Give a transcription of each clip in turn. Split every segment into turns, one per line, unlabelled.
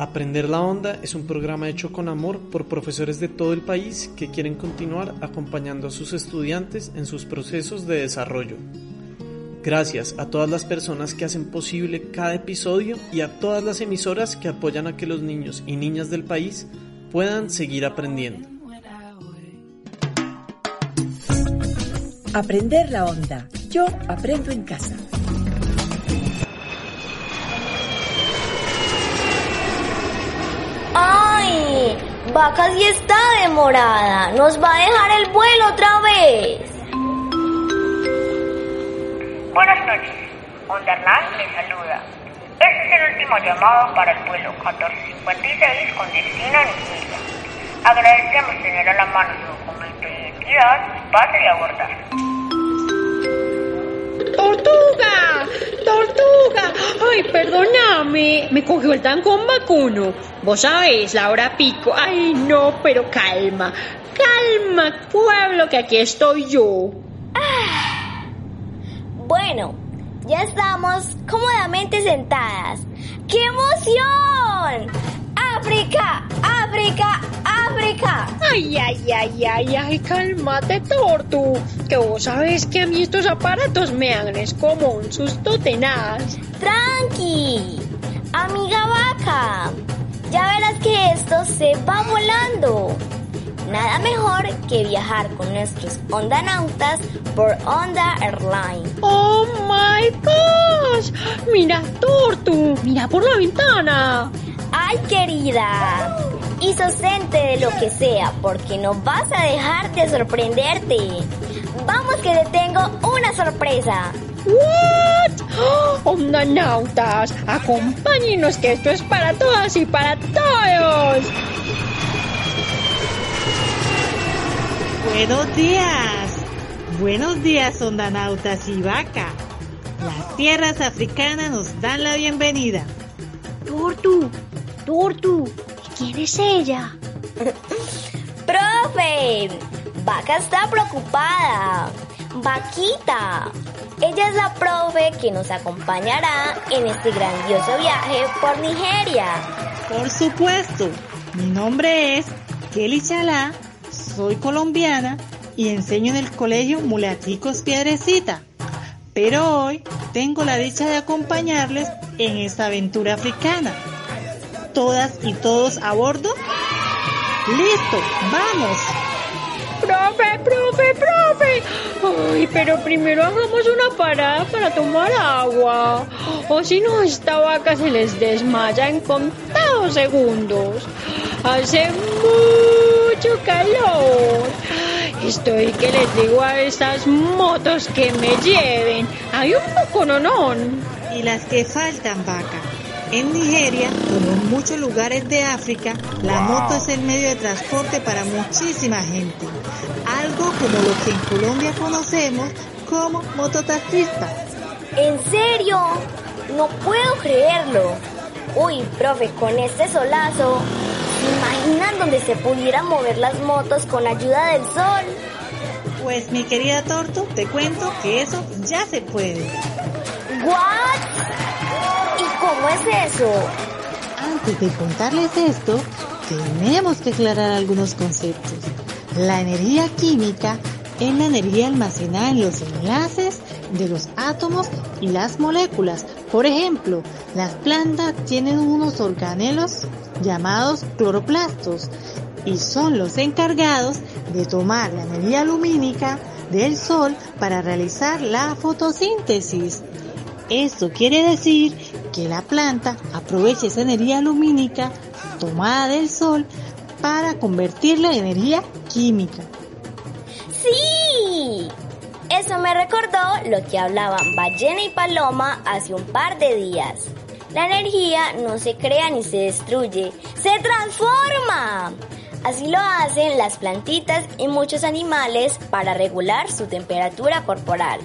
Aprender la Onda es un programa hecho con amor por profesores de todo el país que quieren continuar acompañando a sus estudiantes en sus procesos de desarrollo. Gracias a todas las personas que hacen posible cada episodio y a todas las emisoras que apoyan a que los niños y niñas del país puedan seguir aprendiendo.
Aprender la onda. Yo aprendo en casa.
¡Ay! Vaca sí está demorada. Nos va a dejar el vuelo otra vez.
Buenas noches. Onderland le saluda. Este es el último llamado para el vuelo 1456 con destino a Nigeria. Agradecemos tener a la mano su documento de identidad. Pase y abordar.
¡Tortuga! ¡Tortuga! Perdóname. Me cogió el tancón vacuno. Vos sabés, la hora pico. Ay, no, pero calma. Calma, pueblo, que aquí estoy yo.
Bueno, ya estamos cómodamente sentadas. ¡Qué emoción! ¡África! ¡África! ¡África!
Ay, ay, ay, ay, ay, cálmate, Tortu. Que vos sabés que a mí estos aparatos me dan es como un susto tenaz.
¡Tranqui! Amiga vaca, ya verás que esto se va volando. Nada mejor que viajar con nuestros ondanautas por Onda Airline.
¡Oh, my gosh! Mira, Tortu, mira por la ventana.
¡Ay, querida! Y sostente de lo que sea, porque no vas a dejar de sorprenderte. Vamos que te tengo una sorpresa.
¿What? ¡Oh, Ondanautas, acompáñenos que esto es para todas y para todos.
Buenos días. Buenos días, ondanautas y vaca. Las tierras africanas nos dan la bienvenida.
Tortu, Tortu, ¿quién es ella?
¡Profe! Vaca está preocupada. Vaquita. Ella es la profe que nos acompañará en este grandioso viaje por Nigeria.
Por supuesto, mi nombre es Kelly Chalá, soy colombiana y enseño en el colegio Mulaticos Piedrecita. Pero hoy tengo la dicha de acompañarles en esta aventura africana. ¿Todas y todos a bordo? ¡Listo! ¡Vamos!
Profe, profe, profe. Ay, pero primero hagamos una parada para tomar agua. O si no, esta vaca se les desmaya en contados segundos. Hace mucho calor. Estoy que les digo a estas motos que me lleven. Hay un poco nonón.
Y las que faltan, vaca. En Nigeria, como en muchos lugares de África, la moto es el medio de transporte para muchísima gente. Algo como lo que en Colombia conocemos como mototaxista.
¿En serio? No puedo creerlo. Uy, profe, con este solazo, ¿se imaginan donde se pudieran mover las motos con ayuda del sol?
Pues mi querida Torto, te cuento que eso ya se puede.
¿What? ¿Y cómo es eso?
Antes de contarles esto, tenemos que aclarar algunos conceptos. La energía química es la energía almacenada en los enlaces de los átomos y las moléculas. Por ejemplo, las plantas tienen unos organelos llamados cloroplastos y son los encargados de tomar la energía lumínica del sol para realizar la fotosíntesis. Esto quiere decir que la planta aprovecha esa energía lumínica tomada del sol para convertirla en energía química.
¡Sí! Eso me recordó lo que hablaban Ballena y Paloma hace un par de días. La energía no se crea ni se destruye, se transforma. Así lo hacen las plantitas y muchos animales para regular su temperatura corporal.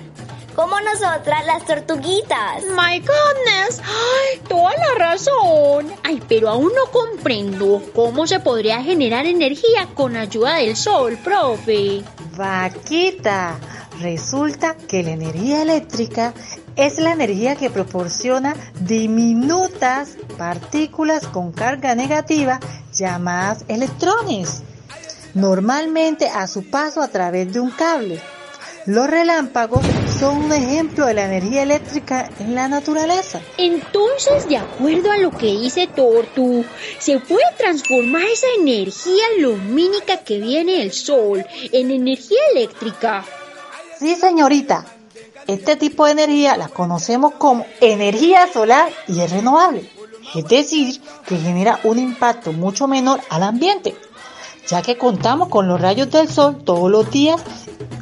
Como nosotras las tortuguitas.
My goodness. Ay, toda la razón. Ay, pero aún no comprendo cómo se podría generar energía con ayuda del sol, profe.
Vaquita, Resulta que la energía eléctrica es la energía que proporciona diminutas partículas con carga negativa llamadas electrones, normalmente a su paso a través de un cable. Los relámpagos son un ejemplo de la energía eléctrica en la naturaleza.
Entonces, de acuerdo a lo que dice Tortu, se puede transformar esa energía lumínica que viene del sol en energía eléctrica.
Sí, señorita. Este tipo de energía la conocemos como energía solar y es renovable. Es decir, que genera un impacto mucho menor al ambiente, ya que contamos con los rayos del sol todos los días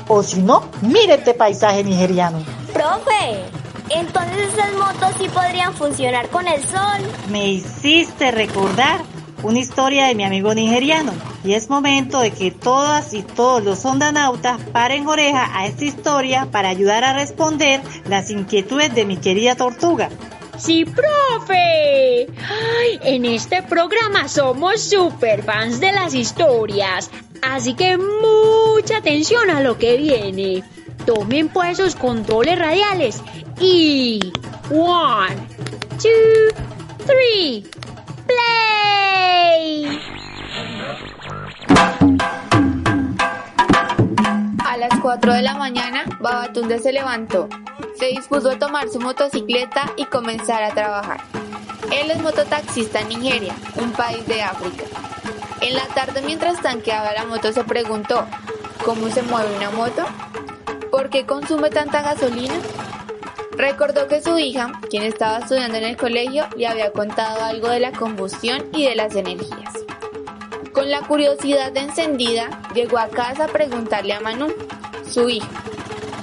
o si no, mire este paisaje nigeriano.
Profe, entonces esas motos sí podrían funcionar con el sol.
Me hiciste recordar una historia de mi amigo nigeriano. Y es momento de que todas y todos los ondanautas paren oreja a esta historia para ayudar a responder las inquietudes de mi querida tortuga.
Sí, profe. En este programa somos super fans de las historias. Así que mucha atención a lo que viene. Tomen pues sus controles radiales y... One, two, three, play.
A las 4 de la mañana, Babatunde se levantó. Se dispuso a tomar su motocicleta y comenzar a trabajar. Él es mototaxista en Nigeria, un país de África. En la tarde, mientras tanqueaba la moto, se preguntó, ¿cómo se mueve una moto? ¿Por qué consume tanta gasolina? Recordó que su hija, quien estaba estudiando en el colegio, le había contado algo de la combustión y de las energías. Con la curiosidad encendida, llegó a casa a preguntarle a Manu, su hija.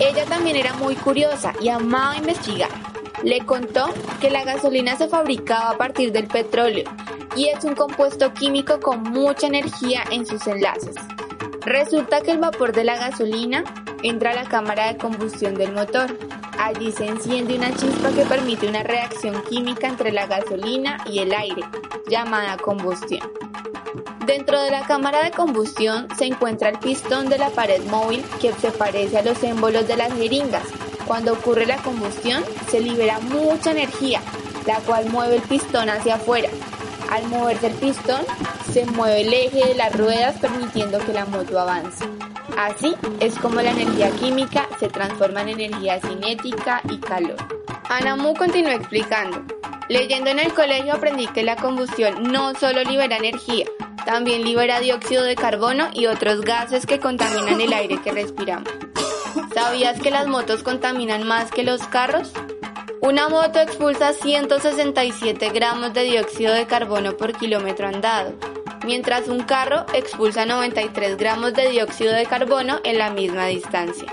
Ella también era muy curiosa y amaba investigar. Le contó que la gasolina se fabricaba a partir del petróleo y es un compuesto químico con mucha energía en sus enlaces. Resulta que el vapor de la gasolina entra a la cámara de combustión del motor. Allí se enciende una chispa que permite una reacción química entre la gasolina y el aire, llamada combustión. Dentro de la cámara de combustión se encuentra el pistón de la pared móvil que se parece a los émbolos de las jeringas. Cuando ocurre la combustión se libera mucha energía, la cual mueve el pistón hacia afuera, al moverse el pistón, se mueve el eje de las ruedas permitiendo que la moto avance. Así es como la energía química se transforma en energía cinética y calor. Anamu continuó explicando. Leyendo en el colegio aprendí que la combustión no solo libera energía, también libera dióxido de carbono y otros gases que contaminan el aire que respiramos. ¿Sabías que las motos contaminan más que los carros? Una moto expulsa 167 gramos de dióxido de carbono por kilómetro andado, mientras un carro expulsa 93 gramos de dióxido de carbono en la misma distancia.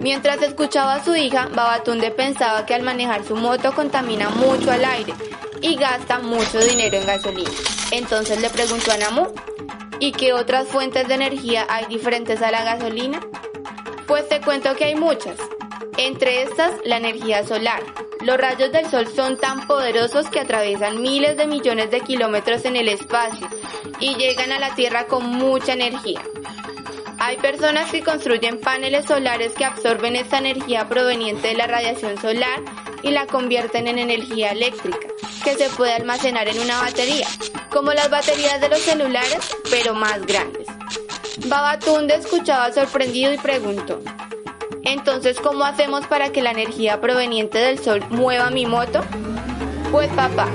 Mientras escuchaba a su hija, Babatunde pensaba que al manejar su moto contamina mucho al aire y gasta mucho dinero en gasolina. Entonces le preguntó a Namu, ¿y qué otras fuentes de energía hay diferentes a la gasolina? Pues te cuento que hay muchas. Entre estas, la energía solar. Los rayos del sol son tan poderosos que atraviesan miles de millones de kilómetros en el espacio y llegan a la Tierra con mucha energía. Hay personas que construyen paneles solares que absorben esta energía proveniente de la radiación solar y la convierten en energía eléctrica, que se puede almacenar en una batería, como las baterías de los celulares, pero más grandes. Babatunde escuchaba sorprendido y preguntó, entonces, ¿cómo hacemos para que la energía proveniente del sol mueva mi moto? Pues papá,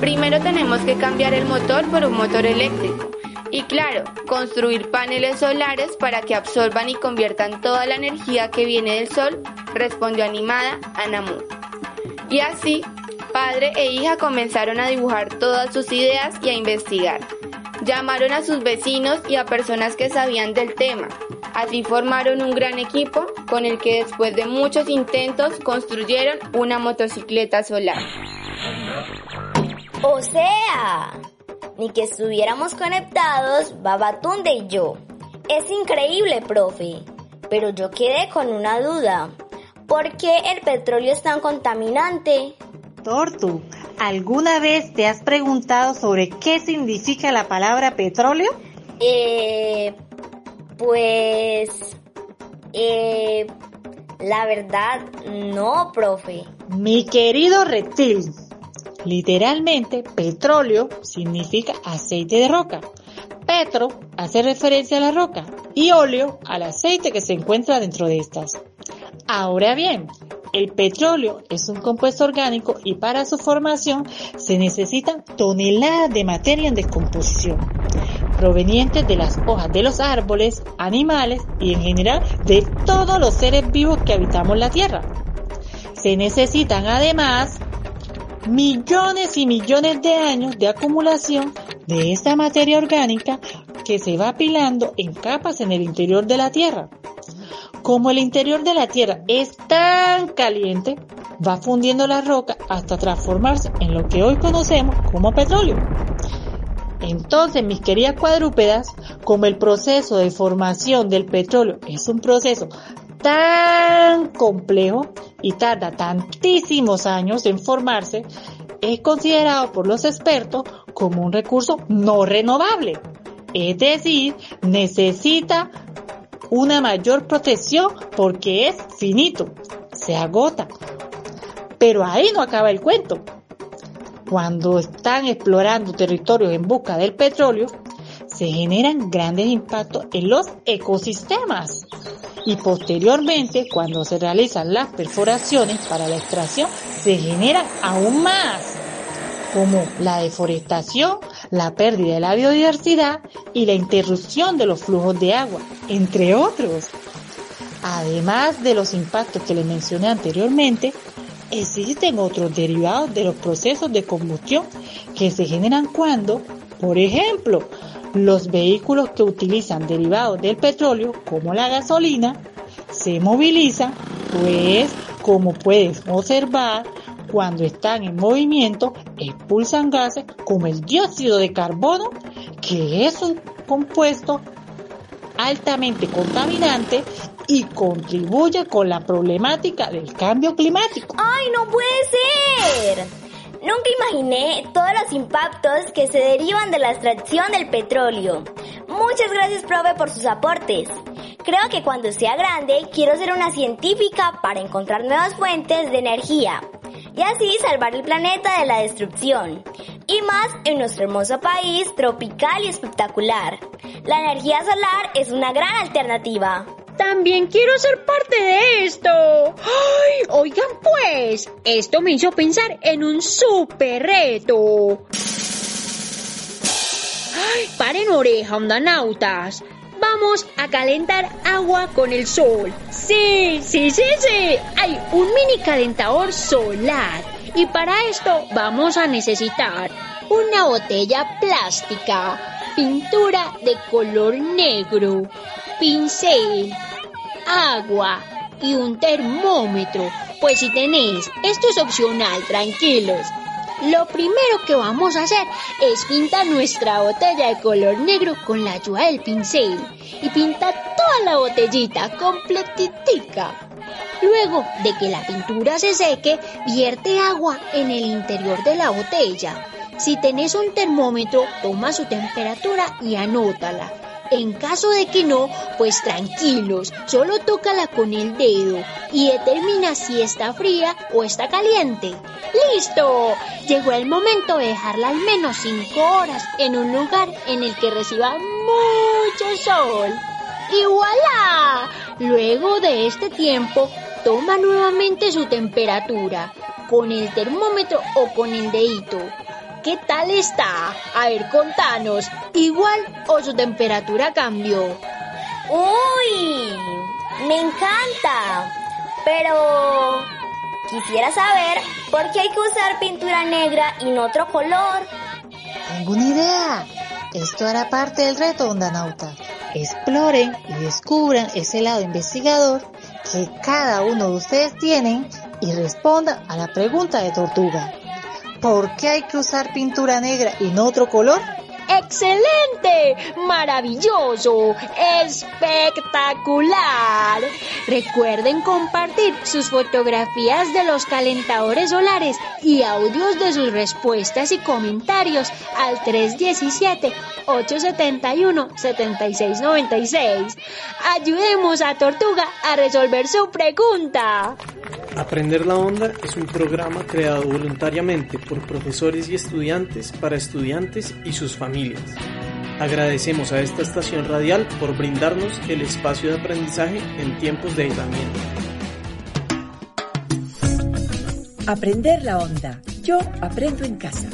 primero tenemos que cambiar el motor por un motor eléctrico. Y claro, construir paneles solares para que absorban y conviertan toda la energía que viene del sol, respondió animada Anamu. Y así, padre e hija comenzaron a dibujar todas sus ideas y a investigar. Llamaron a sus vecinos y a personas que sabían del tema. Así formaron un gran equipo con el que después de muchos intentos construyeron una motocicleta solar.
O sea, ni que estuviéramos conectados Babatunde y yo. Es increíble, profe. Pero yo quedé con una duda. ¿Por qué el petróleo es tan contaminante?
Tortu, ¿alguna vez te has preguntado sobre qué significa la palabra petróleo?
Eh, pues Eh, la verdad, no, profe.
Mi querido reptil, literalmente petróleo significa aceite de roca. Petro hace referencia a la roca y óleo al aceite que se encuentra dentro de estas. Ahora bien, el petróleo es un compuesto orgánico y para su formación se necesitan toneladas de materia en descomposición, provenientes de las hojas de los árboles, animales y en general de todos los seres vivos que habitamos la Tierra. Se necesitan además millones y millones de años de acumulación de esta materia orgánica que se va apilando en capas en el interior de la Tierra. Como el interior de la Tierra es tan caliente, va fundiendo la roca hasta transformarse en lo que hoy conocemos como petróleo. Entonces, mis queridas cuadrúpedas, como el proceso de formación del petróleo es un proceso tan complejo y tarda tantísimos años en formarse, es considerado por los expertos como un recurso no renovable. Es decir, necesita una mayor protección porque es finito, se agota. Pero ahí no acaba el cuento. Cuando están explorando territorios en busca del petróleo, se generan grandes impactos en los ecosistemas. Y posteriormente, cuando se realizan las perforaciones para la extracción, se generan aún más, como la deforestación, la pérdida de la biodiversidad y la interrupción de los flujos de agua, entre otros. Además de los impactos que les mencioné anteriormente, existen otros derivados de los procesos de combustión que se generan cuando, por ejemplo, los vehículos que utilizan derivados del petróleo, como la gasolina, se movilizan, pues, como puedes observar, cuando están en movimiento, expulsan gases como el dióxido de carbono, que es un compuesto altamente contaminante y contribuye con la problemática del cambio climático.
¡Ay, no puede ser! Nunca imaginé todos los impactos que se derivan de la extracción del petróleo. Muchas gracias, profe, por sus aportes. Creo que cuando sea grande quiero ser una científica para encontrar nuevas fuentes de energía y así salvar el planeta de la destrucción. Y más en nuestro hermoso país tropical y espectacular. La energía solar es una gran alternativa.
También quiero ser parte de esto. ¡Ay! Oigan pues, esto me hizo pensar en un super reto. ¡Ay! Paren oreja, ondanautas. Vamos a calentar agua con el sol. Sí, sí, sí, sí. Hay un mini calentador solar. Y para esto vamos a necesitar una botella plástica, pintura de color negro, pincel, agua y un termómetro. Pues si tenéis, esto es opcional, tranquilos. Lo primero que vamos a hacer es pintar nuestra botella de color negro con la ayuda del pincel y pintar toda la botellita completitica. Luego de que la pintura se seque, vierte agua en el interior de la botella. Si tenés un termómetro, toma su temperatura y anótala. En caso de que no, pues tranquilos, solo tócala con el dedo y determina si está fría o está caliente. ¡Listo! Llegó el momento de dejarla al menos 5 horas en un lugar en el que reciba mucho sol. ¡Y voilà! Luego de este tiempo, toma nuevamente su temperatura, con el termómetro o con el dedito. ¿Qué tal está? A ver, contanos. ¿Igual o su temperatura cambió?
¡Uy! Me encanta. Pero quisiera saber por qué hay que usar pintura negra y no otro color.
Tengo una idea. Esto hará parte del reto, Ondanauta. Exploren y descubran ese lado investigador que cada uno de ustedes tienen y respondan a la pregunta de Tortuga. ¿Por qué hay que usar pintura negra y no otro color?
excelente, maravilloso, espectacular. Recuerden compartir sus fotografías de los calentadores solares y audios de sus respuestas y comentarios al 317-871-7696. Ayudemos a Tortuga a resolver su pregunta.
Aprender la Onda es un programa creado voluntariamente por profesores y estudiantes para estudiantes y sus familias. Agradecemos a esta estación radial por brindarnos el espacio de aprendizaje en tiempos de aislamiento.
Aprender la onda. Yo aprendo en casa.